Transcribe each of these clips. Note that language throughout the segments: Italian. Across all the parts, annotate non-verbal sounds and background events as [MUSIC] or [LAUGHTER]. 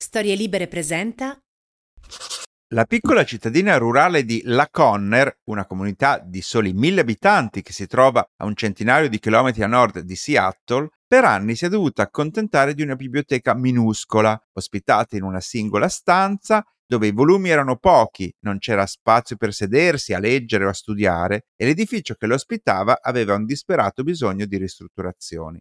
Storie Libere presenta La piccola cittadina rurale di La Conner, una comunità di soli mille abitanti che si trova a un centinaio di chilometri a nord di Seattle, per anni si è dovuta accontentare di una biblioteca minuscola, ospitata in una singola stanza dove i volumi erano pochi, non c'era spazio per sedersi a leggere o a studiare e l'edificio che lo ospitava aveva un disperato bisogno di ristrutturazioni.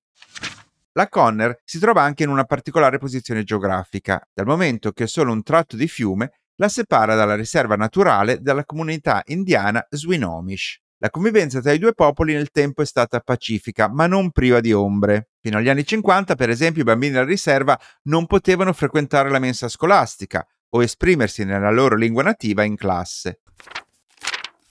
La Conner si trova anche in una particolare posizione geografica, dal momento che solo un tratto di fiume la separa dalla riserva naturale della comunità indiana Swinomish. La convivenza tra i due popoli nel tempo è stata pacifica, ma non priva di ombre. Fino agli anni 50, per esempio, i bambini della riserva non potevano frequentare la mensa scolastica o esprimersi nella loro lingua nativa in classe.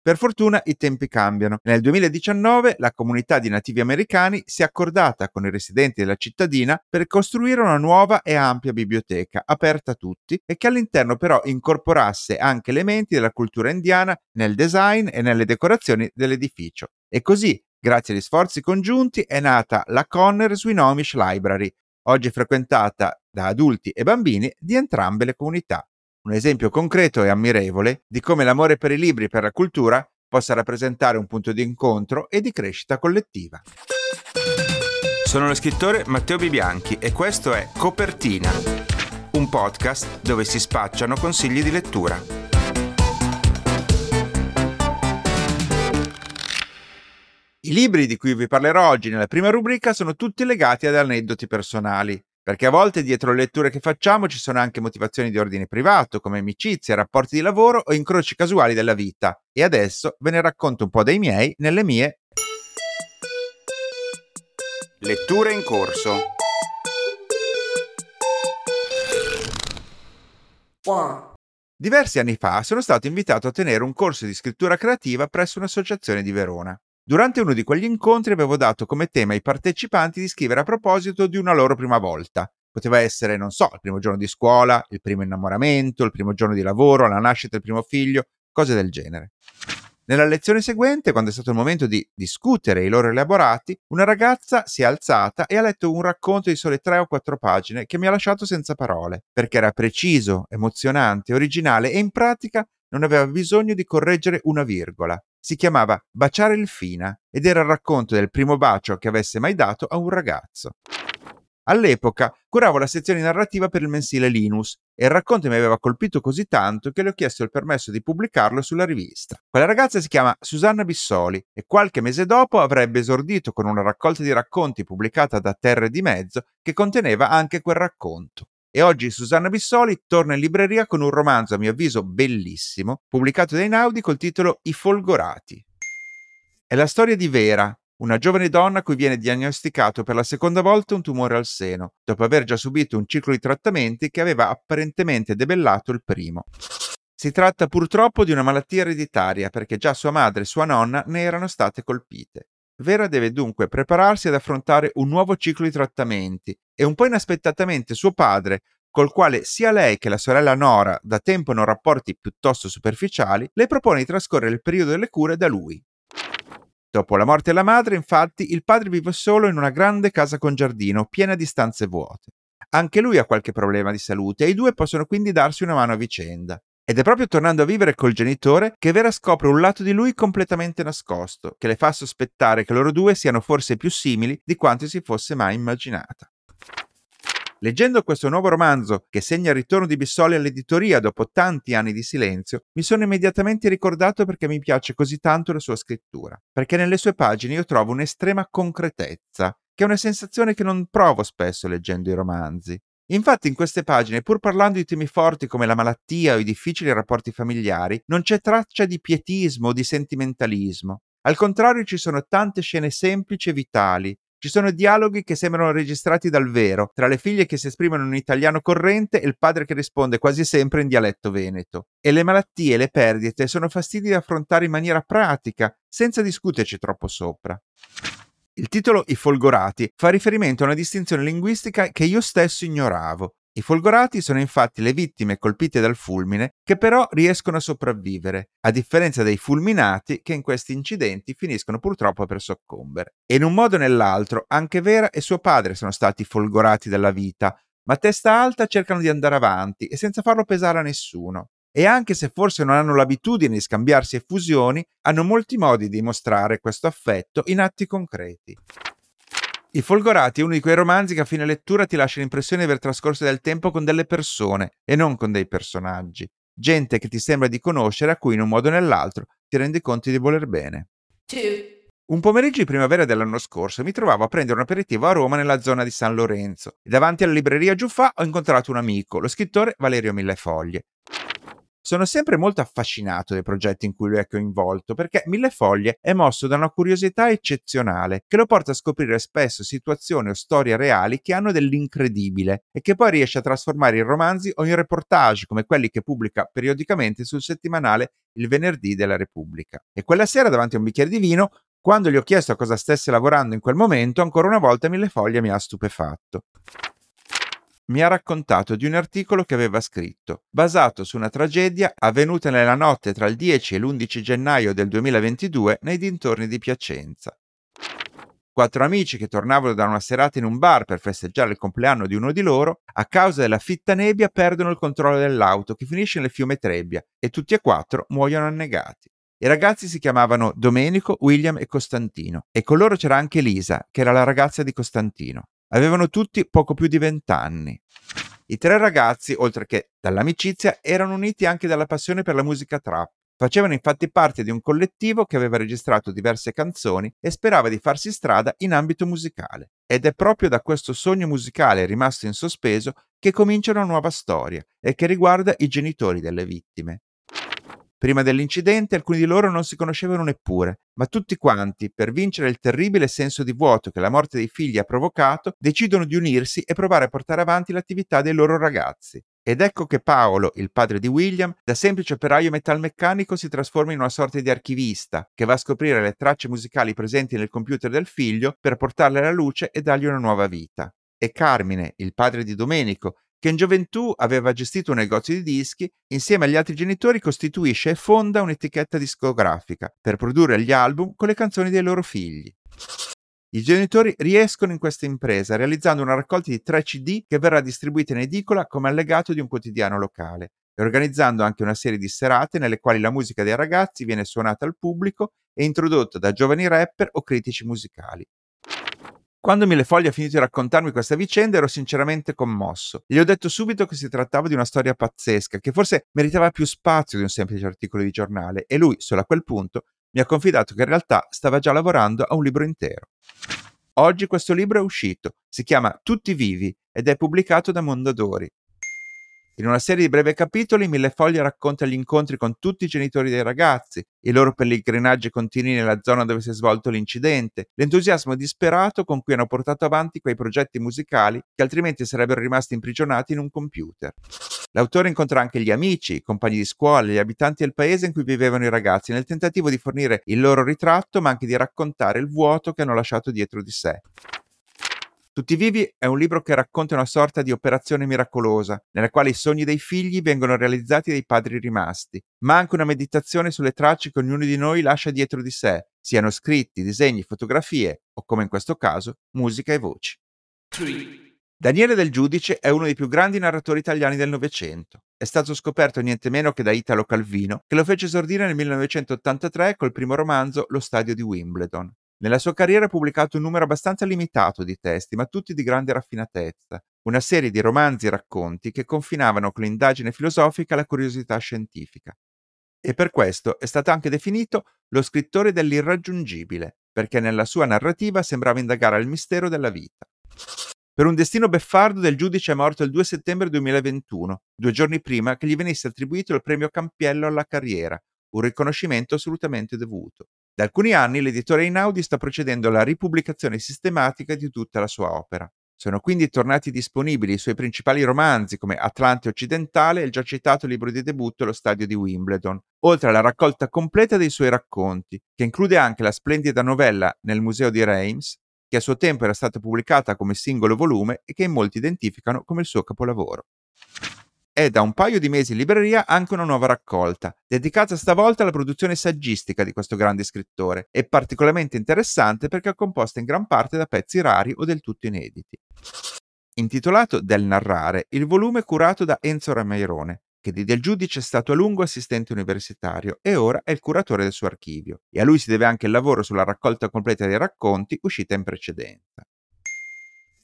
Per fortuna i tempi cambiano. Nel 2019 la comunità di nativi americani si è accordata con i residenti della cittadina per costruire una nuova e ampia biblioteca, aperta a tutti, e che all'interno però incorporasse anche elementi della cultura indiana nel design e nelle decorazioni dell'edificio. E così, grazie agli sforzi congiunti, è nata la Conner Swinomish Library, oggi frequentata da adulti e bambini di entrambe le comunità un esempio concreto e ammirevole di come l'amore per i libri e per la cultura possa rappresentare un punto di incontro e di crescita collettiva. Sono lo scrittore Matteo Bibianchi e questo è Copertina, un podcast dove si spacciano consigli di lettura. I libri di cui vi parlerò oggi nella prima rubrica sono tutti legati ad aneddoti personali, perché a volte dietro le letture che facciamo ci sono anche motivazioni di ordine privato, come amicizie, rapporti di lavoro o incroci casuali della vita. E adesso ve ne racconto un po' dei miei nelle mie letture in corso. Diversi anni fa sono stato invitato a tenere un corso di scrittura creativa presso un'associazione di Verona. Durante uno di quegli incontri avevo dato come tema ai partecipanti di scrivere a proposito di una loro prima volta. Poteva essere, non so, il primo giorno di scuola, il primo innamoramento, il primo giorno di lavoro, la nascita del primo figlio, cose del genere. Nella lezione seguente, quando è stato il momento di discutere i loro elaborati, una ragazza si è alzata e ha letto un racconto di sole tre o quattro pagine che mi ha lasciato senza parole, perché era preciso, emozionante, originale e in pratica non aveva bisogno di correggere una virgola si chiamava Baciare il Fina ed era il racconto del primo bacio che avesse mai dato a un ragazzo. All'epoca curavo la sezione narrativa per il mensile Linus e il racconto mi aveva colpito così tanto che le ho chiesto il permesso di pubblicarlo sulla rivista. Quella ragazza si chiama Susanna Bissoli e qualche mese dopo avrebbe esordito con una raccolta di racconti pubblicata da Terre di Mezzo che conteneva anche quel racconto. E oggi Susanna Bissoli torna in libreria con un romanzo a mio avviso bellissimo, pubblicato dai Naudi col titolo I Folgorati. È la storia di Vera, una giovane donna a cui viene diagnosticato per la seconda volta un tumore al seno, dopo aver già subito un ciclo di trattamenti che aveva apparentemente debellato il primo. Si tratta purtroppo di una malattia ereditaria perché già sua madre e sua nonna ne erano state colpite. Vera deve dunque prepararsi ad affrontare un nuovo ciclo di trattamenti e un po' inaspettatamente suo padre, col quale sia lei che la sorella Nora da tempo hanno rapporti piuttosto superficiali, le propone di trascorrere il periodo delle cure da lui. Dopo la morte della madre, infatti, il padre vive solo in una grande casa con giardino, piena di stanze vuote. Anche lui ha qualche problema di salute e i due possono quindi darsi una mano a vicenda. Ed è proprio tornando a vivere col genitore che Vera scopre un lato di lui completamente nascosto, che le fa sospettare che loro due siano forse più simili di quanto si fosse mai immaginata. Leggendo questo nuovo romanzo, che segna il ritorno di Bissoli all'editoria dopo tanti anni di silenzio, mi sono immediatamente ricordato perché mi piace così tanto la sua scrittura. Perché nelle sue pagine io trovo un'estrema concretezza, che è una sensazione che non provo spesso leggendo i romanzi. Infatti in queste pagine, pur parlando di temi forti come la malattia o i difficili rapporti familiari, non c'è traccia di pietismo o di sentimentalismo. Al contrario ci sono tante scene semplici e vitali, ci sono dialoghi che sembrano registrati dal vero, tra le figlie che si esprimono in italiano corrente e il padre che risponde quasi sempre in dialetto veneto. E le malattie e le perdite sono fastidi da affrontare in maniera pratica, senza discuterci troppo sopra. Il titolo I Folgorati fa riferimento a una distinzione linguistica che io stesso ignoravo. I folgorati sono infatti le vittime colpite dal fulmine che però riescono a sopravvivere, a differenza dei fulminati che in questi incidenti finiscono purtroppo per soccombere. E in un modo o nell'altro anche Vera e suo padre sono stati folgorati dalla vita, ma a testa alta cercano di andare avanti e senza farlo pesare a nessuno. E anche se forse non hanno l'abitudine di scambiarsi effusioni, hanno molti modi di mostrare questo affetto in atti concreti. I Folgorati è uno di quei romanzi che a fine lettura ti lascia l'impressione di aver trascorso del tempo con delle persone e non con dei personaggi. Gente che ti sembra di conoscere a cui in un modo o nell'altro ti rendi conto di voler bene. Un pomeriggio di primavera dell'anno scorso mi trovavo a prendere un aperitivo a Roma nella zona di San Lorenzo e davanti alla libreria Giuffà ho incontrato un amico, lo scrittore Valerio Millefoglie. Sono sempre molto affascinato dai progetti in cui lui è coinvolto perché Mille Foglie è mosso da una curiosità eccezionale che lo porta a scoprire spesso situazioni o storie reali che hanno dell'incredibile e che poi riesce a trasformare in romanzi o in reportage come quelli che pubblica periodicamente sul settimanale Il venerdì della Repubblica. E quella sera davanti a un bicchiere di vino quando gli ho chiesto a cosa stesse lavorando in quel momento, ancora una volta Mille Foglie mi ha stupefatto mi ha raccontato di un articolo che aveva scritto, basato su una tragedia avvenuta nella notte tra il 10 e l'11 gennaio del 2022 nei dintorni di Piacenza. Quattro amici che tornavano da una serata in un bar per festeggiare il compleanno di uno di loro, a causa della fitta nebbia perdono il controllo dell'auto che finisce nel fiume Trebbia e tutti e quattro muoiono annegati. I ragazzi si chiamavano Domenico, William e Costantino e con loro c'era anche Lisa, che era la ragazza di Costantino. Avevano tutti poco più di vent'anni. I tre ragazzi, oltre che dall'amicizia, erano uniti anche dalla passione per la musica trap. Facevano infatti parte di un collettivo che aveva registrato diverse canzoni e sperava di farsi strada in ambito musicale. Ed è proprio da questo sogno musicale rimasto in sospeso che comincia una nuova storia e che riguarda i genitori delle vittime. Prima dell'incidente alcuni di loro non si conoscevano neppure, ma tutti quanti, per vincere il terribile senso di vuoto che la morte dei figli ha provocato, decidono di unirsi e provare a portare avanti l'attività dei loro ragazzi. Ed ecco che Paolo, il padre di William, da semplice operaio metalmeccanico si trasforma in una sorta di archivista, che va a scoprire le tracce musicali presenti nel computer del figlio per portarle alla luce e dargli una nuova vita. E Carmine, il padre di Domenico, che in gioventù aveva gestito un negozio di dischi, insieme agli altri genitori costituisce e fonda un'etichetta discografica per produrre gli album con le canzoni dei loro figli. I genitori riescono in questa impresa realizzando una raccolta di 3 CD che verrà distribuita in edicola come allegato di un quotidiano locale e organizzando anche una serie di serate nelle quali la musica dei ragazzi viene suonata al pubblico e introdotta da giovani rapper o critici musicali. Quando Millefoglie ha finito di raccontarmi questa vicenda ero sinceramente commosso. Gli ho detto subito che si trattava di una storia pazzesca, che forse meritava più spazio di un semplice articolo di giornale, e lui, solo a quel punto, mi ha confidato che in realtà stava già lavorando a un libro intero. Oggi questo libro è uscito, si chiama Tutti vivi ed è pubblicato da Mondadori. In una serie di breve capitoli, Millefoglie racconta gli incontri con tutti i genitori dei ragazzi, i loro pellegrinaggi continui nella zona dove si è svolto l'incidente, l'entusiasmo disperato con cui hanno portato avanti quei progetti musicali che altrimenti sarebbero rimasti imprigionati in un computer. L'autore incontra anche gli amici, i compagni di scuola, gli abitanti del paese in cui vivevano i ragazzi, nel tentativo di fornire il loro ritratto, ma anche di raccontare il vuoto che hanno lasciato dietro di sé. Tutti vivi è un libro che racconta una sorta di operazione miracolosa, nella quale i sogni dei figli vengono realizzati dai padri rimasti, ma anche una meditazione sulle tracce che ognuno di noi lascia dietro di sé, siano scritti, disegni, fotografie o, come in questo caso, musica e voci. Daniele Del Giudice è uno dei più grandi narratori italiani del Novecento. È stato scoperto niente meno che da Italo Calvino, che lo fece esordire nel 1983 col primo romanzo Lo stadio di Wimbledon. Nella sua carriera ha pubblicato un numero abbastanza limitato di testi, ma tutti di grande raffinatezza, una serie di romanzi e racconti che confinavano con l'indagine filosofica e la curiosità scientifica. E per questo è stato anche definito lo scrittore dell'irraggiungibile, perché nella sua narrativa sembrava indagare al mistero della vita. Per un destino beffardo del giudice è morto il 2 settembre 2021, due giorni prima che gli venisse attribuito il premio Campiello alla carriera, un riconoscimento assolutamente dovuto. Da alcuni anni l'editore Einaudi sta procedendo alla ripubblicazione sistematica di tutta la sua opera. Sono quindi tornati disponibili i suoi principali romanzi come Atlante occidentale e il già citato libro di debutto Lo stadio di Wimbledon, oltre alla raccolta completa dei suoi racconti, che include anche la splendida novella Nel museo di Reims, che a suo tempo era stata pubblicata come singolo volume e che in molti identificano come il suo capolavoro è da un paio di mesi in libreria anche una nuova raccolta, dedicata stavolta alla produzione saggistica di questo grande scrittore, e particolarmente interessante perché è composta in gran parte da pezzi rari o del tutto inediti. Intitolato Del narrare, il volume è curato da Enzo Ramairone, che di Del Giudice è stato a lungo assistente universitario e ora è il curatore del suo archivio, e a lui si deve anche il lavoro sulla raccolta completa dei racconti uscita in precedenza.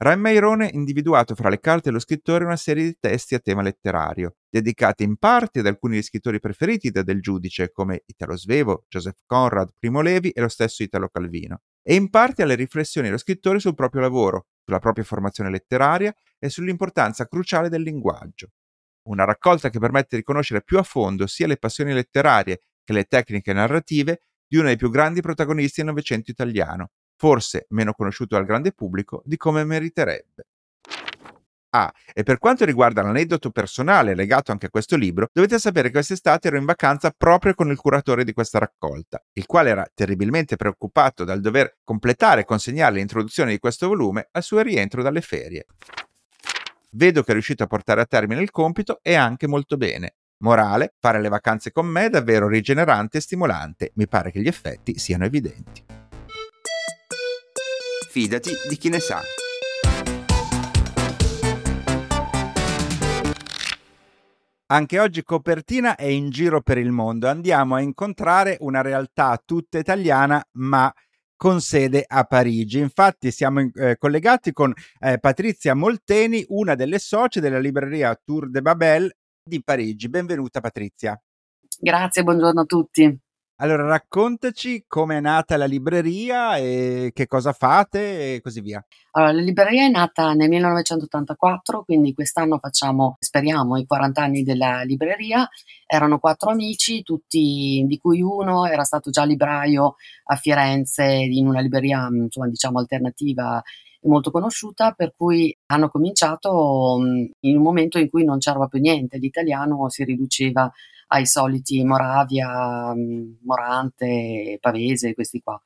Raimeirone ha individuato fra le carte dello scrittore una serie di testi a tema letterario, dedicati in parte ad alcuni degli scrittori preferiti da Del Giudice, come Italo Svevo, Joseph Conrad, Primo Levi e lo stesso Italo Calvino, e in parte alle riflessioni dello scrittore sul proprio lavoro, sulla propria formazione letteraria e sull'importanza cruciale del linguaggio. Una raccolta che permette di conoscere più a fondo sia le passioni letterarie che le tecniche narrative di uno dei più grandi protagonisti del Novecento italiano, forse meno conosciuto dal grande pubblico di come meriterebbe. Ah, e per quanto riguarda l'aneddoto personale legato anche a questo libro, dovete sapere che quest'estate ero in vacanza proprio con il curatore di questa raccolta, il quale era terribilmente preoccupato dal dover completare e consegnare l'introduzione di questo volume al suo rientro dalle ferie. Vedo che è riuscito a portare a termine il compito e anche molto bene. Morale, fare le vacanze con me è davvero rigenerante e stimolante, mi pare che gli effetti siano evidenti fidati di chi ne sa. Anche oggi Copertina è in giro per il mondo. Andiamo a incontrare una realtà tutta italiana, ma con sede a Parigi. Infatti siamo eh, collegati con eh, Patrizia Molteni, una delle socie della libreria Tour de Babel di Parigi. Benvenuta Patrizia. Grazie, buongiorno a tutti. Allora, raccontaci com'è nata la libreria e che cosa fate e così via. Allora, la libreria è nata nel 1984, quindi quest'anno facciamo, speriamo, i 40 anni della libreria. Erano quattro amici, tutti, di cui uno era stato già libraio a Firenze in una libreria, insomma, diciamo alternativa molto conosciuta, per cui hanno cominciato in un momento in cui non c'era più niente, l'italiano si riduceva ai soliti Moravia, mm, Morante, Pavese, questi qua.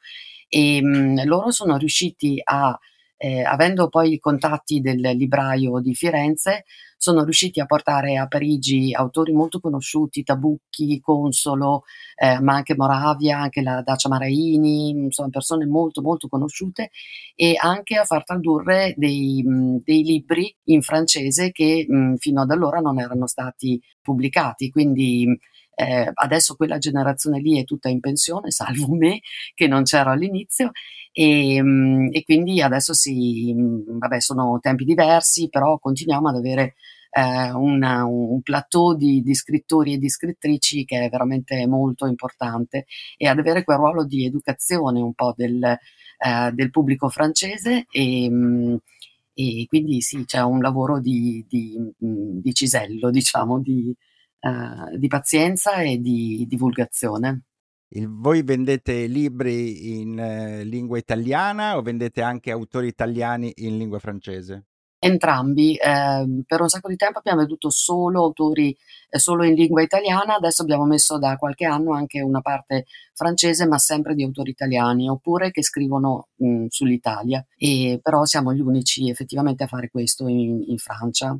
E mh, mm, loro sono riusciti a, eh, avendo poi i contatti del libraio di Firenze, sono riusciti a portare a Parigi autori molto conosciuti, Tabucchi, Consolo, eh, ma anche Moravia, anche la Dacia Maraini, insomma persone molto molto conosciute e anche a far tradurre dei, dei libri in francese che mh, fino ad allora non erano stati pubblicati, quindi eh, adesso quella generazione lì è tutta in pensione, salvo me che non c'ero all'inizio e, e quindi adesso sì, vabbè, sono tempi diversi, però continuiamo ad avere eh, una, un plateau di, di, scrittori e di scrittrici che è veramente molto importante e ad avere quel ruolo di educazione un po' del, eh, del pubblico francese e, e, quindi sì, c'è un lavoro di, di, di cisello, diciamo, di, eh, di pazienza e di divulgazione. Il, voi vendete libri in eh, lingua italiana o vendete anche autori italiani in lingua francese? Entrambi, eh, per un sacco di tempo abbiamo venduto solo autori eh, solo in lingua italiana, adesso abbiamo messo da qualche anno anche una parte francese, ma sempre di autori italiani, oppure che scrivono mh, sull'Italia. E, però siamo gli unici effettivamente a fare questo in, in Francia.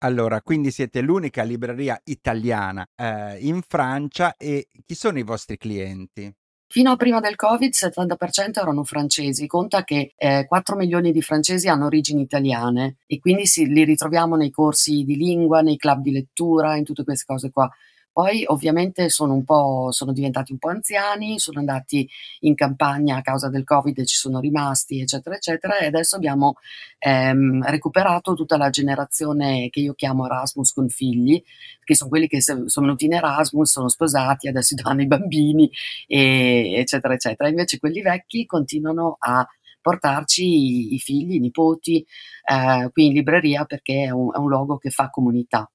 Allora, quindi siete l'unica libreria italiana eh, in Francia e chi sono i vostri clienti? Fino a prima del Covid il 70% erano francesi, conta che eh, 4 milioni di francesi hanno origini italiane e quindi si, li ritroviamo nei corsi di lingua, nei club di lettura, in tutte queste cose qua. Poi ovviamente sono sono diventati un po' anziani, sono andati in campagna a causa del Covid e ci sono rimasti, eccetera, eccetera, e adesso abbiamo ehm, recuperato tutta la generazione che io chiamo Erasmus con figli, che sono quelli che sono venuti in Erasmus, sono sposati, adesso [LAUGHS] danno i bambini, e, eccetera, eccetera. Invece quelli vecchi continuano a portarci i, i figli, i nipoti eh, qui in libreria perché è un, è un luogo che fa comunità.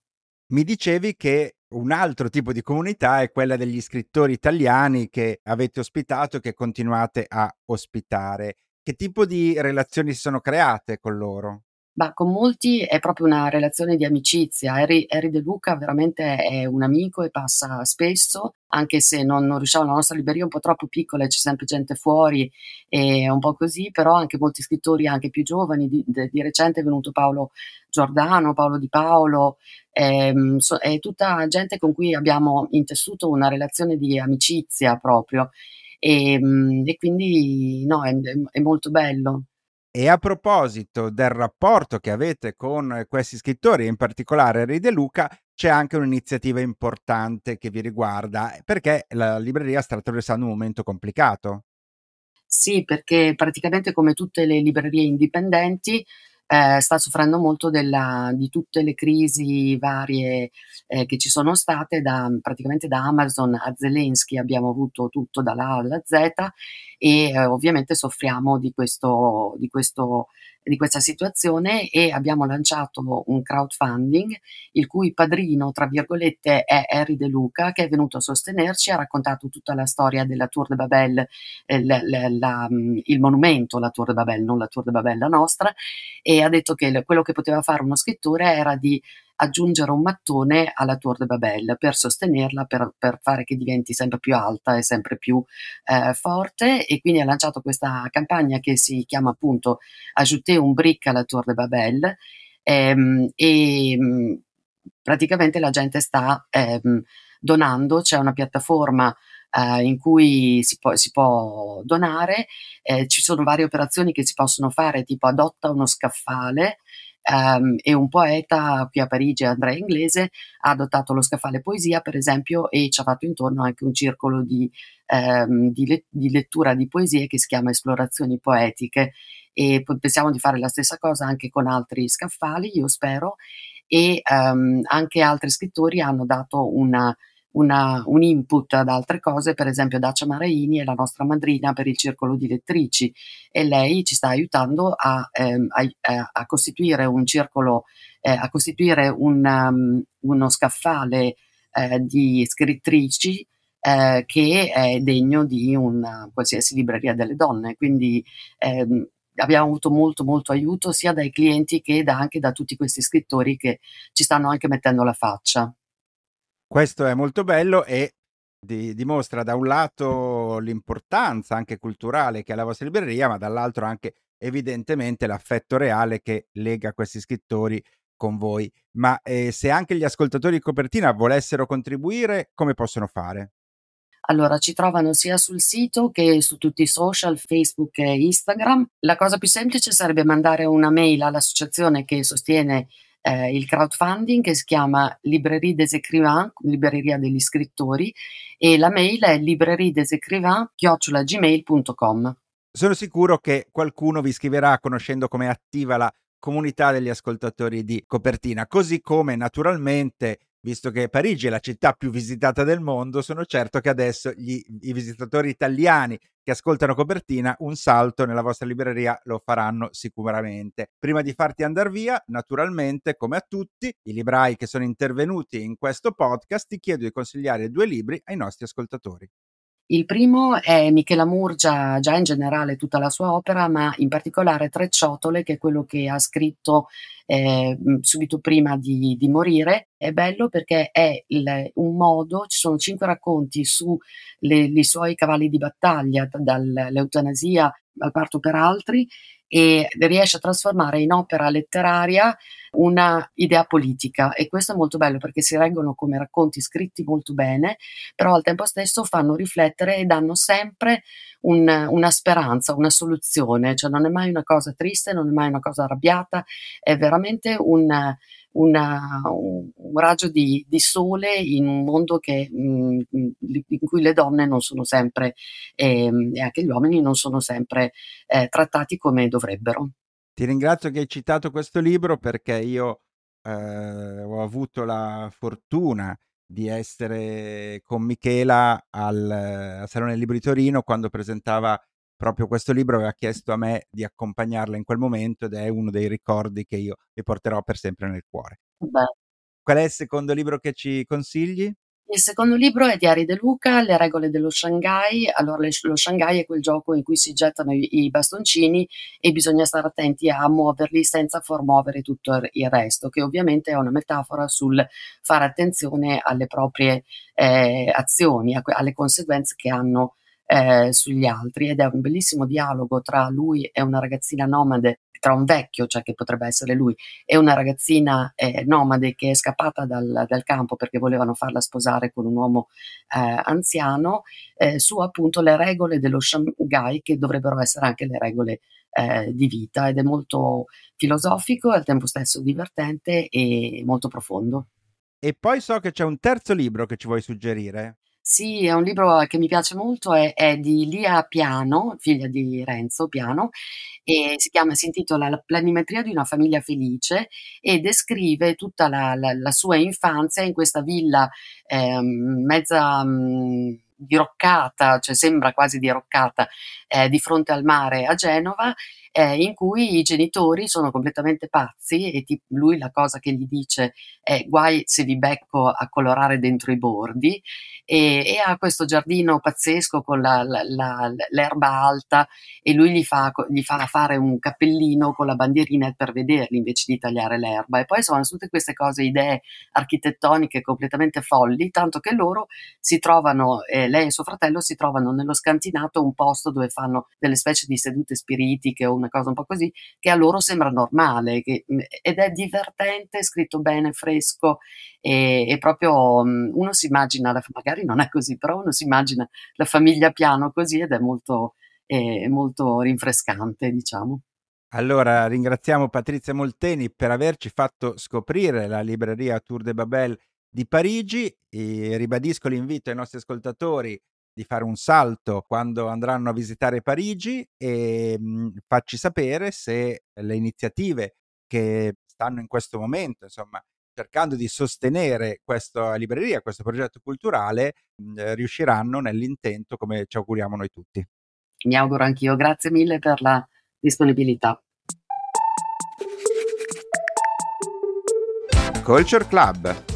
Mi dicevi che un altro tipo di comunità è quella degli scrittori italiani che avete ospitato e che continuate a ospitare. Che tipo di relazioni si sono create con loro? Ma con molti è proprio una relazione di amicizia. Harry, Harry De Luca veramente è un amico e passa spesso, anche se non, non riusciamo, la nostra libreria è un po' troppo piccola c'è sempre gente fuori e un po' così, però anche molti scrittori anche più giovani, di, di, recente è venuto Paolo Giordano, Paolo Di Paolo, ehm, so, è tutta gente con cui abbiamo intessuto una relazione di amicizia proprio e, ehm, e quindi no, è, è molto bello. E a proposito del rapporto che avete con questi scrittori, in particolare Henry De Luca, c'è anche un'iniziativa importante che vi riguarda, perché la libreria sta attraversando un momento complicato. Sì, perché praticamente come tutte le librerie indipendenti eh, sta soffrendo molto della, di tutte le crisi varie eh, che ci sono state, da, praticamente da Amazon a Zelensky abbiamo avuto tutto dalla A alla Z e eh, ovviamente soffriamo di questo, di questo di questa situazione e abbiamo lanciato un crowdfunding il cui padrino, tra virgolette, è Harry De Luca, che è venuto a sostenerci, ha raccontato tutta la storia della Tour de Babel, eh, la, la, mm, il monumento, la Tour de Babel, non la Tour de Babel la nostra, e ha detto che quello che poteva fare uno scrittore era di aggiungere un mattone alla Tour de Babel per sostenerla, per, per fare che diventi sempre più alta e sempre più eh, forte. E quindi ha lanciato questa campagna che si chiama appunto Ajouter un brick alla Tour de Babel. Ehm, e mm, praticamente la gente sta ehm, donando, c'è una piattaforma eh, in cui si può, si può donare, eh, ci sono varie operazioni che si possono fare, tipo adotta uno scaffale um, e un poeta qui a Parigi, Andrea Inglese, ha adottato lo scaffale poesia, per esempio, e ci ha fatto intorno anche un circolo di, um, di, le- di lettura di poesie che si chiama Esplorazioni Poetiche. E pensiamo di fare la stessa cosa anche con altri scaffali, io spero, e um, anche altri scrittori hanno dato una una, un input ad altre cose, per esempio Dacia Maraini è la nostra madrina per il circolo di lettrici e lei ci sta aiutando a, ehm, a, a costituire un circolo, eh, a costituire un, um, uno scaffale eh, di scrittrici eh, che è degno di una qualsiasi libreria delle donne. Quindi ehm, abbiamo avuto molto molto aiuto sia dai clienti che da, anche da tutti questi scrittori che ci stanno anche mettendo la faccia. Questo è molto bello e di, dimostra da un lato l'importanza anche culturale che ha la vostra libreria, ma dall'altro anche evidentemente l'affetto reale che lega questi scrittori con voi. Ma eh, se anche gli ascoltatori di copertina volessero contribuire, come possono fare? Allora, ci trovano sia sul sito che su tutti i social, Facebook e Instagram. La cosa più semplice sarebbe mandare una mail all'associazione che sostiene eh, il crowdfunding che si chiama Librairie des Écrivains, libreria degli scrittori, e la mail è libreriedesécrivains.gmail.com. Sono sicuro che qualcuno vi scriverà conoscendo come attiva la comunità degli ascoltatori di copertina, così come naturalmente visto che Parigi è la città più visitata del mondo, sono certo che adesso gli, i visitatori italiani che ascoltano copertina un salto nella vostra libreria lo faranno sicuramente. Prima di farti andare via, naturalmente, come a tutti i librai che sono intervenuti in questo podcast, ti chiedo di consigliare due libri ai nostri ascoltatori. Il primo è Michela Murgia, già in generale tutta la sua opera, ma in particolare Tre ciotole, che è quello che ha scritto eh, subito prima di, di, morire. È bello perché è il, un modo, ci sono cinque racconti sui suoi cavalli di battaglia, dall'eutanasia al parto per altri, e riesce a trasformare in opera letteraria una idea politica. E questo è molto bello perché si reggono come racconti scritti molto bene, però al tempo stesso fanno riflettere e danno sempre un, una speranza, una soluzione, cioè non è mai una cosa triste, non è mai una cosa arrabbiata, è veramente un, una, un, un, raggio di, di, sole in un mondo che, mh, mm, mm, in cui le donne non sono sempre eh, e anche gli uomini non sono sempre eh, trattati come dovrebbero. Ti ringrazio che hai citato questo libro perché io eh, ho avuto la fortuna di essere con Michela al, al Salone di Torino quando presentava proprio questo libro aveva chiesto a me di accompagnarla in quel momento ed è uno dei ricordi che io mi porterò per sempre nel cuore. Beh. Qual è il secondo libro che ci consigli? Il secondo libro è Diari De Luca, Le regole dello Shanghai. Allora, lo Shanghai è quel gioco in cui si gettano i, i bastoncini e bisogna stare attenti a muoverli senza far muovere tutto il resto, che ovviamente è una metafora sul fare attenzione alle proprie eh, azioni, alle conseguenze che hanno eh, sugli altri ed è un bellissimo dialogo tra lui e una ragazzina nomade, tra un vecchio, cioè che potrebbe essere lui, e una ragazzina eh, nomade che è scappata dal, dal, campo perché volevano farla sposare con un uomo eh, anziano, eh, su appunto le regole dello Shanghai che dovrebbero essere anche le regole eh, di vita ed è molto filosofico e al tempo stesso divertente e molto profondo. E poi so che c'è un terzo libro che ci vuoi suggerire. Sì, è un libro che mi piace molto, è, è di Lia Piano, figlia di Renzo Piano, e si, chiama, si intitola La planimetria di una famiglia felice e descrive tutta la, la, la sua infanzia in questa villa eh, mezza... Mh, diroccata, cioè sembra quasi diroccata, eh, di fronte al mare a Genova, eh, in cui i genitori sono completamente pazzi e ti, lui la cosa che gli dice è guai se vi becco a colorare dentro i bordi e, e ha questo giardino pazzesco con la, la, la, l'erba alta e lui gli fa, gli fa, fare un cappellino con la bandierina per vederli invece di tagliare l'erba. E poi sono tutte queste cose, idee architettoniche completamente folli, tanto che loro si trovano, eh, lei e suo fratello si trovano nello scantinato un posto dove fanno delle specie di sedute spiritiche o una cosa un po' così, che a loro sembra normale che, mm, ed è divertente, scritto bene, fresco e, e proprio um, uno si immagina, magari non è così, però uno si immagina la famiglia piano così ed è molto, è molto rinfrescante, diciamo. Allora ringraziamo Patrizia Molteni per averci fatto scoprire la libreria Tour de Babel di Parigi e ribadisco l'invito ai nostri ascoltatori di fare un salto quando andranno a visitare Parigi e mh, mhmm, facci sapere se le iniziative che stanno in questo momento, insomma, cercando di sostenere questa libreria, questo progetto culturale, mh, mhmm, riusciranno nell'intento come ci auguriamo noi tutti. Mi auguro anch'io, grazie mille per la disponibilità. Culture Club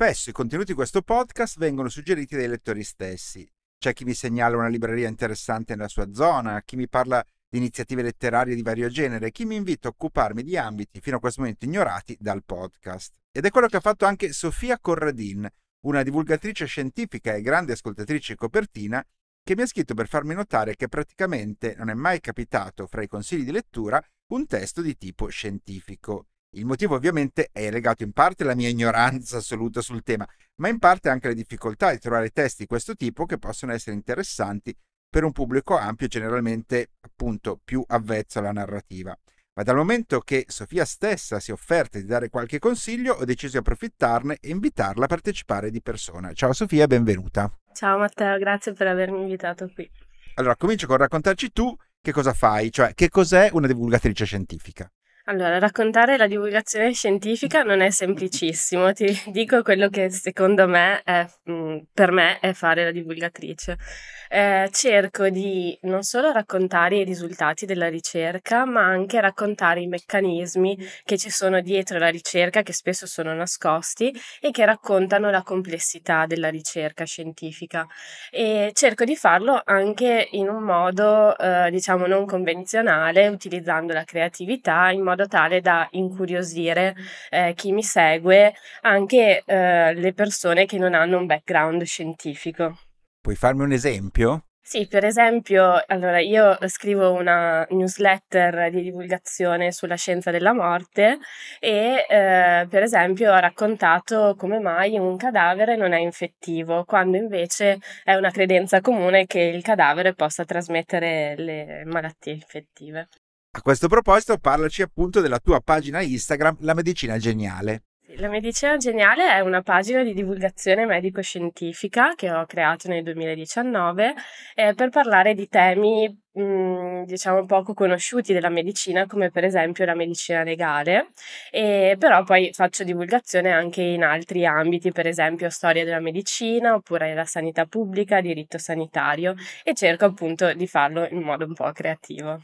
Spesso i contenuti di questo podcast vengono suggeriti dai lettori stessi. C'è chi mi segnala una libreria interessante nella sua zona, chi mi parla di iniziative letterarie di vario genere, chi mi invita a occuparmi di ambiti fino a questo momento ignorati dal podcast. Ed è quello che ha fatto anche Sofia Corradin, una divulgatrice scientifica e grande ascoltatrice copertina, che mi ha scritto per farmi notare che praticamente non è mai capitato fra i consigli di lettura un testo di tipo scientifico. Il motivo ovviamente è legato in parte alla mia ignoranza assoluta sul tema, ma in parte anche alle difficoltà di trovare testi di questo tipo che possono essere interessanti per un pubblico ampio generalmente appunto più avvezzo alla narrativa. Ma dal momento che Sofia stessa si è offerta di dare qualche consiglio, ho deciso di approfittarne e invitarla a partecipare di persona. Ciao Sofia, benvenuta. Ciao Matteo, grazie per avermi invitato qui. Allora, comincio con raccontarci tu che cosa fai, cioè che cos'è una divulgatrice scientifica. Allora, raccontare la divulgazione scientifica non è semplicissimo, ti dico quello che secondo me è, mm, per me è fare la divulgatrice. Eh, cerco di non solo raccontare i risultati della ricerca, ma anche raccontare i meccanismi che ci sono dietro la ricerca, che spesso sono nascosti e che raccontano la complessità della ricerca scientifica. E cerco di farlo anche in un modo, eh, diciamo, non convenzionale, utilizzando la creatività in modo tale da incuriosire eh, chi mi segue, anche eh, le persone che non hanno un background scientifico. Puoi farmi un esempio? Sì, per esempio, allora io scrivo una newsletter di divulgazione sulla scienza della morte e eh, per esempio ho raccontato come mai un cadavere non è infettivo, quando invece è una credenza comune che il cadavere possa trasmettere le malattie infettive. A questo proposito, parlaci appunto della tua pagina Instagram, La Medicina Geniale. La Medicina Geniale è una pagina di divulgazione medico-scientifica che ho creato nel 2019 eh, per parlare di temi, mh, diciamo, poco conosciuti della medicina, come per esempio la medicina legale, e però poi faccio divulgazione anche in altri ambiti, per esempio storia della medicina, oppure la sanità pubblica, diritto sanitario, e cerco appunto di farlo in modo un po' creativo.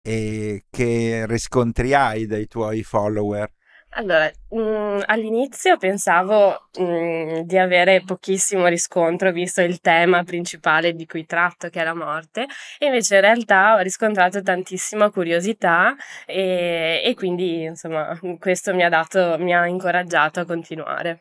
E che riscontri hai dai tuoi follower? Allora, mh, mm, all'inizio pensavo mh, mm, di avere pochissimo riscontro visto il tema principale di cui tratto, che è la morte, e invece in realtà ho riscontrato tantissima curiosità e, e quindi insomma questo mi ha dato, mi ha incoraggiato a continuare.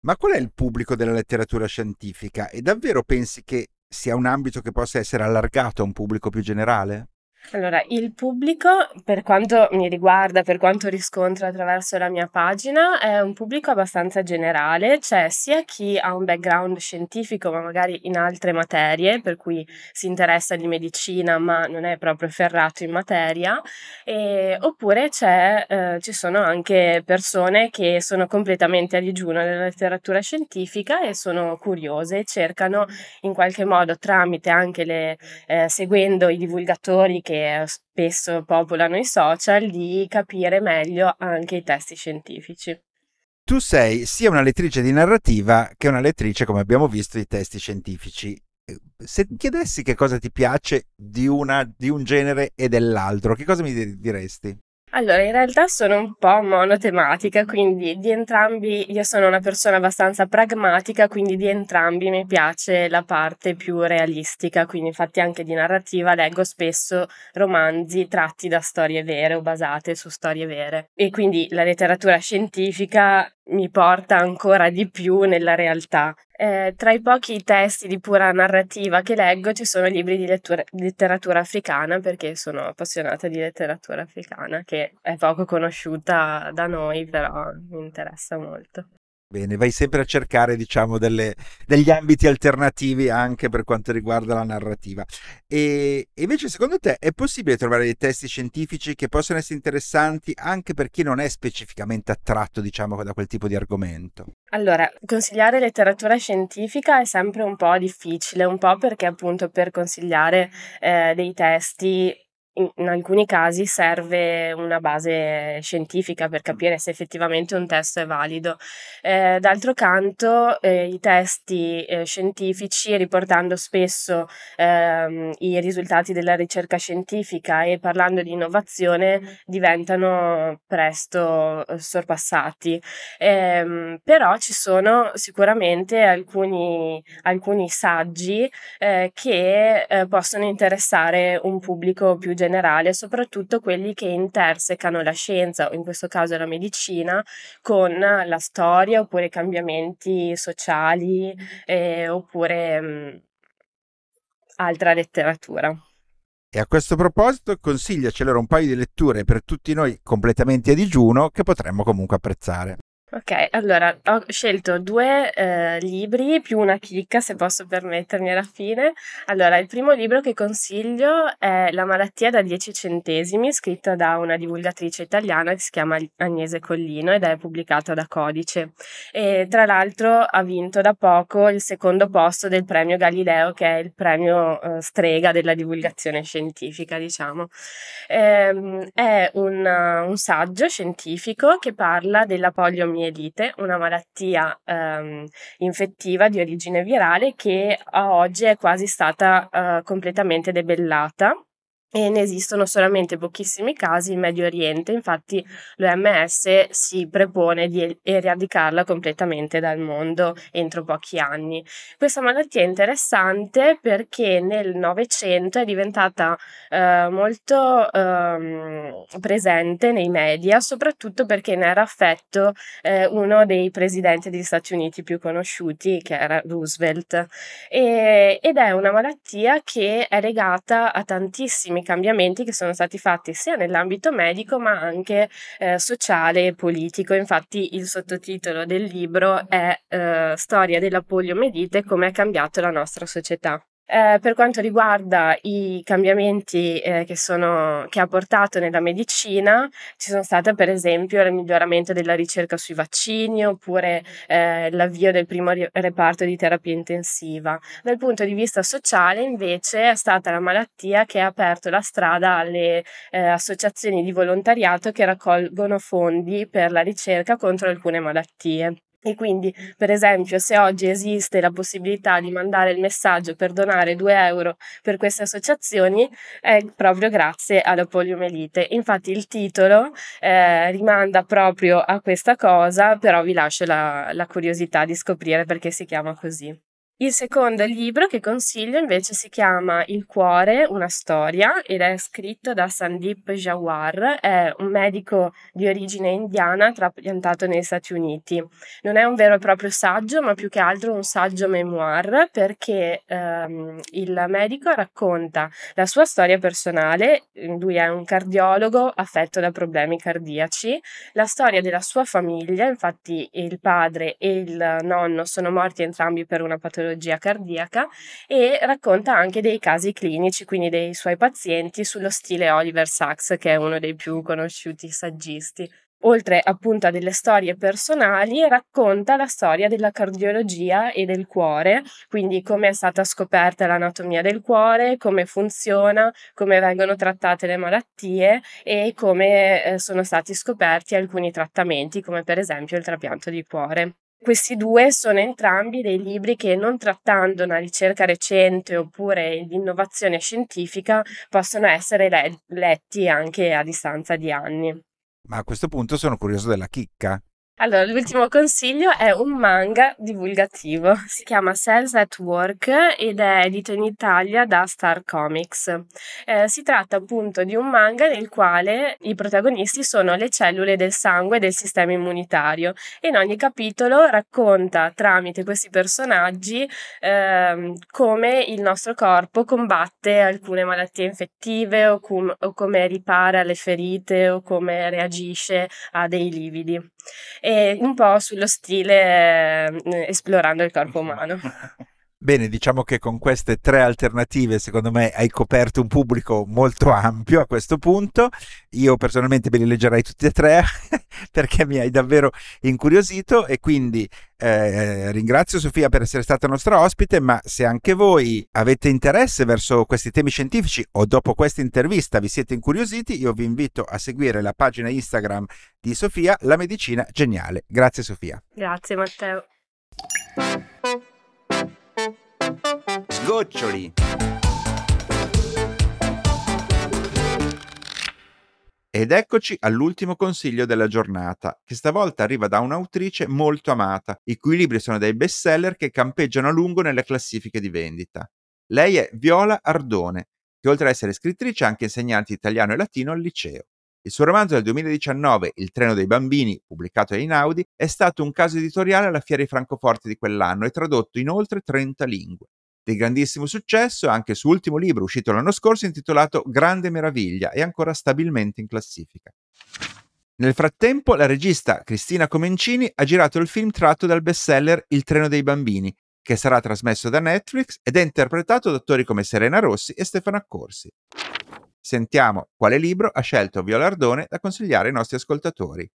Ma qual è il pubblico della letteratura scientifica? E davvero pensi che sia un ambito che possa essere allargato a un pubblico più generale? Allora, il pubblico, per quanto mi riguarda, per quanto riscontro attraverso la mia pagina, è un pubblico abbastanza generale, cioè sia chi ha un background scientifico, ma magari in altre materie, per cui si interessa di medicina, ma non è proprio ferrato in materia, e, oppure eh, ci sono anche persone che sono completamente a digiuno nella letteratura scientifica e sono curiose e cercano in qualche modo, tramite anche le, eh, seguendo i divulgatori che spesso popolano i social di capire meglio anche i testi scientifici. Tu sei sia una lettrice di narrativa che una lettrice, come abbiamo visto, di testi scientifici. Se ti chiedessi che cosa ti piace di, una, di un genere e dell'altro, che cosa mi diresti? Allora, in realtà sono un po' monotematica, quindi di entrambi io sono una persona abbastanza pragmatica, quindi di entrambi mi piace la parte più realistica, quindi infatti anche di narrativa leggo spesso romanzi tratti da storie vere o basate su storie vere. E quindi la letteratura scientifica mi porta ancora di più nella realtà. Eh, tra i pochi testi di pura narrativa che leggo ci sono libri di lettura, letteratura africana perché sono appassionata di letteratura africana che è poco conosciuta da noi però mi interessa molto. Bene, vai sempre a cercare, diciamo, delle, degli ambiti alternativi anche per quanto riguarda la narrativa. E, invece, secondo te, è possibile trovare dei testi scientifici che possono essere interessanti anche per chi non è specificamente attratto, diciamo, da quel tipo di argomento? Allora, consigliare letteratura scientifica è sempre un po' difficile, un po' perché appunto per consigliare eh, dei testi in alcuni casi serve una base scientifica per capire se effettivamente un testo è valido. Eh, d'altro canto, eh, i testi eh, scientifici, riportando spesso ehm, i risultati della ricerca scientifica e parlando di innovazione, diventano presto eh, sorpassati. Ehm, però ci sono sicuramente alcuni, alcuni saggi eh, che eh, possono interessare un pubblico più generale generale, soprattutto quelli che intersecano la scienza, o in questo caso la medicina, con la storia oppure i cambiamenti sociali eh, oppure mh, mm, altra letteratura. E a questo proposito consigliaci allora un paio di letture per tutti noi completamente a digiuno che potremmo comunque apprezzare. Ok, allora ho scelto due eh, libri più una chicca, se posso permettermi alla fine. Allora, il primo libro che consiglio è La malattia da 10 centesimi, scritto da una divulgatrice italiana che si chiama Agnese Collino ed è pubblicato da Codice. E tra l'altro ha vinto da poco il secondo posto del premio Galileo, che è il premio eh, strega della divulgazione scientifica, diciamo. Ehm, è un, un saggio scientifico che parla della poliomielite poliomielite, una malattia ehm, infettiva di origine virale che a oggi è quasi stata eh, completamente debellata e ne esistono solamente pochissimi casi in Medio Oriente, infatti l'OMS si propone di eradicarla completamente dal mondo entro pochi anni. Questa malattia è interessante perché nel Novecento è diventata eh, molto eh, presente nei media, soprattutto perché ne era affetto eh, uno dei presidenti degli Stati Uniti più conosciuti, che era Roosevelt, e, ed è una malattia che è legata a tantissimi tantissimi cambiamenti che sono stati fatti sia nell'ambito medico ma anche eh, sociale e politico. Infatti il sottotitolo del libro è eh, Storia della poliomielite come ha cambiato la nostra società. Eh, per quanto riguarda i cambiamenti eh, che, sono, che, ha portato nella medicina, ci sono state per esempio il miglioramento della ricerca sui vaccini oppure eh, l'avvio del primo reparto di terapia intensiva. Dal punto di vista sociale invece è stata la malattia che ha aperto la strada alle eh, associazioni di volontariato che raccolgono fondi per la ricerca contro alcune malattie. E quindi, per esempio, se oggi esiste la possibilità di mandare il messaggio per donare 2 euro per queste associazioni, è proprio grazie alla poliomelite. Infatti il titolo eh, rimanda proprio a questa cosa, però vi lascio la, la curiosità di scoprire perché si chiama così. Il secondo libro che consiglio invece si chiama Il cuore, una storia ed è scritto da Sandeep Jawar, è un medico di origine indiana trapiantato negli Stati Uniti. Non è un vero e proprio saggio, ma più che altro un saggio memoir perché ehm, il medico racconta la sua storia personale, lui è un cardiologo affetto da problemi cardiaci, la storia della sua famiglia, infatti il padre e il nonno sono morti entrambi per una patologia patologia cardiaca e racconta anche dei casi clinici, quindi dei suoi pazienti, sullo stile Oliver Sacks, che è uno dei più conosciuti saggisti. Oltre appunto a delle storie personali, racconta la storia della cardiologia e del cuore, quindi come è stata scoperta l'anatomia del cuore, come funziona, come vengono trattate le malattie e come eh, sono stati scoperti alcuni trattamenti, come per esempio il trapianto di cuore. Questi due sono entrambi dei libri che, non trattando una ricerca recente oppure l'innovazione scientifica, possono essere le- letti anche a distanza di anni. Ma a questo punto sono curioso della chicca. Allora, l'ultimo consiglio è un manga divulgativo. Si chiama Cells at Work ed è edito in Italia da Star Comics. Eh, si tratta appunto di un manga nel quale i protagonisti sono le cellule del sangue del sistema immunitario e in ogni capitolo racconta tramite questi personaggi eh, come il nostro corpo combatte alcune malattie infettive o, com- o come ripara le ferite o come reagisce a dei lividi e un po' sullo stile eh, esplorando il corpo umano. [LAUGHS] Bene, diciamo che con queste tre alternative, secondo me, hai coperto un pubblico molto ampio a questo punto. Io personalmente me li leggerei tutti e tre [LAUGHS] perché mi hai davvero incuriosito e quindi eh, ringrazio Sofia per essere stata nostra ospite, ma se anche voi avete interesse verso questi temi scientifici o dopo questa intervista vi siete incuriositi, io vi invito a seguire la pagina Instagram di Sofia, La Medicina Geniale. Grazie Sofia. Grazie Matteo. Sgoccioli. Ed eccoci all'ultimo consiglio della giornata, che stavolta arriva da un'autrice molto amata, i cui libri sono dei bestseller che campeggiano a lungo nelle classifiche di vendita. Lei è Viola Ardone, che oltre ad essere scrittrice è anche insegnante italiano e latino al liceo. Il suo romanzo del 2019, Il treno dei bambini, pubblicato a Inaudi, è stato un caso editoriale alla Fiera di Francoforte di quell'anno e tradotto in oltre 30 lingue. Di grandissimo successo anche il suo ultimo libro uscito l'anno scorso intitolato Grande Meraviglia e ancora stabilmente in classifica. Nel frattempo la regista Cristina Comencini ha girato il film tratto dal bestseller Il treno dei bambini, che sarà trasmesso da Netflix ed è interpretato da attori come Serena Rossi e Stefano Accorsi. Sentiamo quale libro ha scelto Viola Ardone da consigliare ai nostri ascoltatori.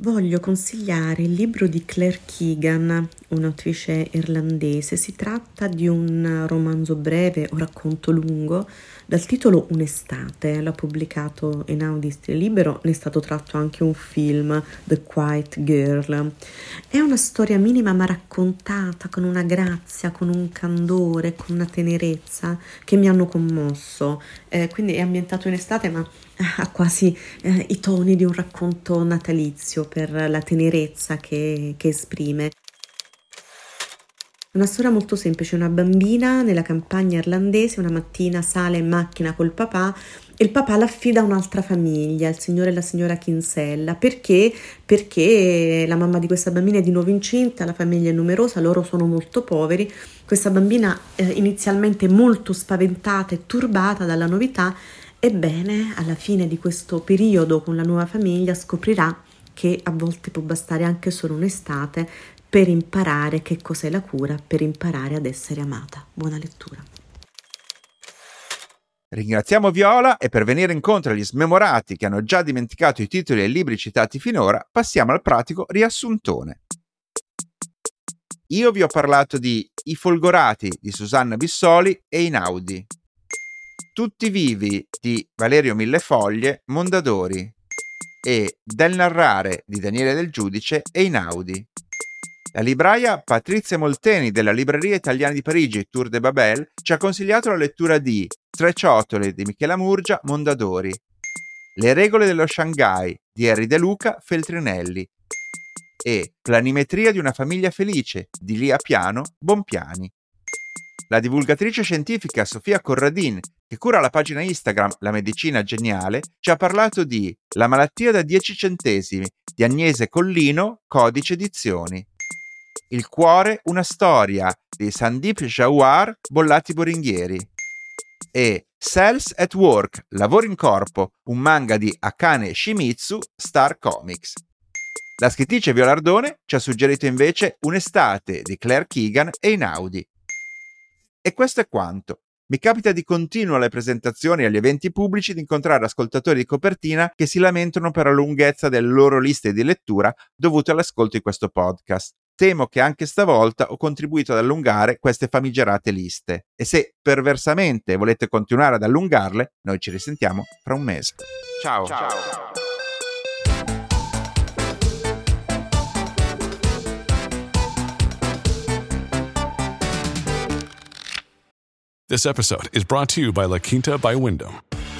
Voglio consigliare il libro di Claire Keegan, un'autrice irlandese. Si tratta di un romanzo breve o racconto lungo dal titolo Un'estate. L'ha pubblicato in Audist Libero, ne è stato tratto anche un film, The Quiet Girl. È una storia minima ma raccontata con una grazia, con un candore, con una tenerezza che mi hanno commosso. Eh, quindi è ambientato in estate ma ha quasi eh, i toni di un racconto natalizio per la tenerezza che, che esprime. Una storia molto semplice, una bambina nella campagna irlandese una mattina sale in macchina col papà e il papà l'affida a un'altra famiglia, il signore e la signora Kinsella, perché? Perché la mamma di questa bambina è di nuovo incinta, la famiglia è numerosa, loro sono molto poveri, questa bambina eh, inizialmente molto spaventata e turbata dalla novità Ebbene, alla fine di questo periodo con la nuova famiglia scoprirà che a volte può bastare anche solo un'estate per imparare che cos'è la cura, per imparare ad essere amata. Buona lettura. Ringraziamo Viola e per venire incontro agli smemorati che hanno già dimenticato i titoli e i libri citati finora, passiamo al pratico riassuntone. Io vi ho parlato di I Folgorati di Susanna Bissoli e Inaudi. Tutti vivi di Valerio Millefoglie, Mondadori e Del narrare di Daniele Del Giudice e Inaudi. La libraia Patrizia Molteni della Libreria Italiana di Parigi, Tour de Babel, ci ha consigliato la lettura di Tre ciotole di Michela Murgia, Mondadori. Le regole dello Shanghai di Henry De Luca, Feltrinelli. E Planimetria di una famiglia felice di Lia Piano, Bonpiani. La divulgatrice scientifica Sofia Corradin, che cura la pagina Instagram La Medicina Geniale, ci ha parlato di La malattia da 10 centesimi di Agnese Collino, Codice Edizioni. Il cuore, una storia di Sandip Jawar, Bollati Boringhieri e Cells at Work, Lavoro in Corpo, un manga di Akane Shimizu, Star Comics. La scrittrice Violardone ci ha suggerito invece Un'estate di Claire Keegan e Inaudi. E questo è quanto. Mi capita di continuo alle presentazioni e agli eventi pubblici di incontrare ascoltatori di copertina che si lamentano per la lunghezza delle loro liste di lettura dovute all'ascolto di questo podcast. Temo che anche stavolta ho contribuito ad allungare queste famigerate liste e se perversamente volete continuare ad allungarle, noi ci risentiamo fra un mese. Ciao. Ciao. This episode is brought to you by La Quinta by Wyndham.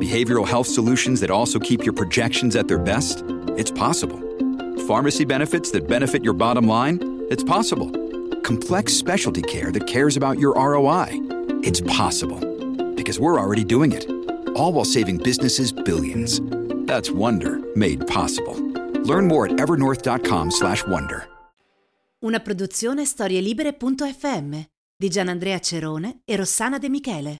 behavioral health solutions that also keep your projections at their best? It's possible. Pharmacy benefits that benefit your bottom line? It's possible. Complex specialty care that cares about your ROI? It's possible. Because we're already doing it. All while saving businesses billions. That's Wonder made possible. Learn more at evernorth.com/wonder. Una produzione storielibere.fm di Gianandrea Cerone e Rossana De Michele.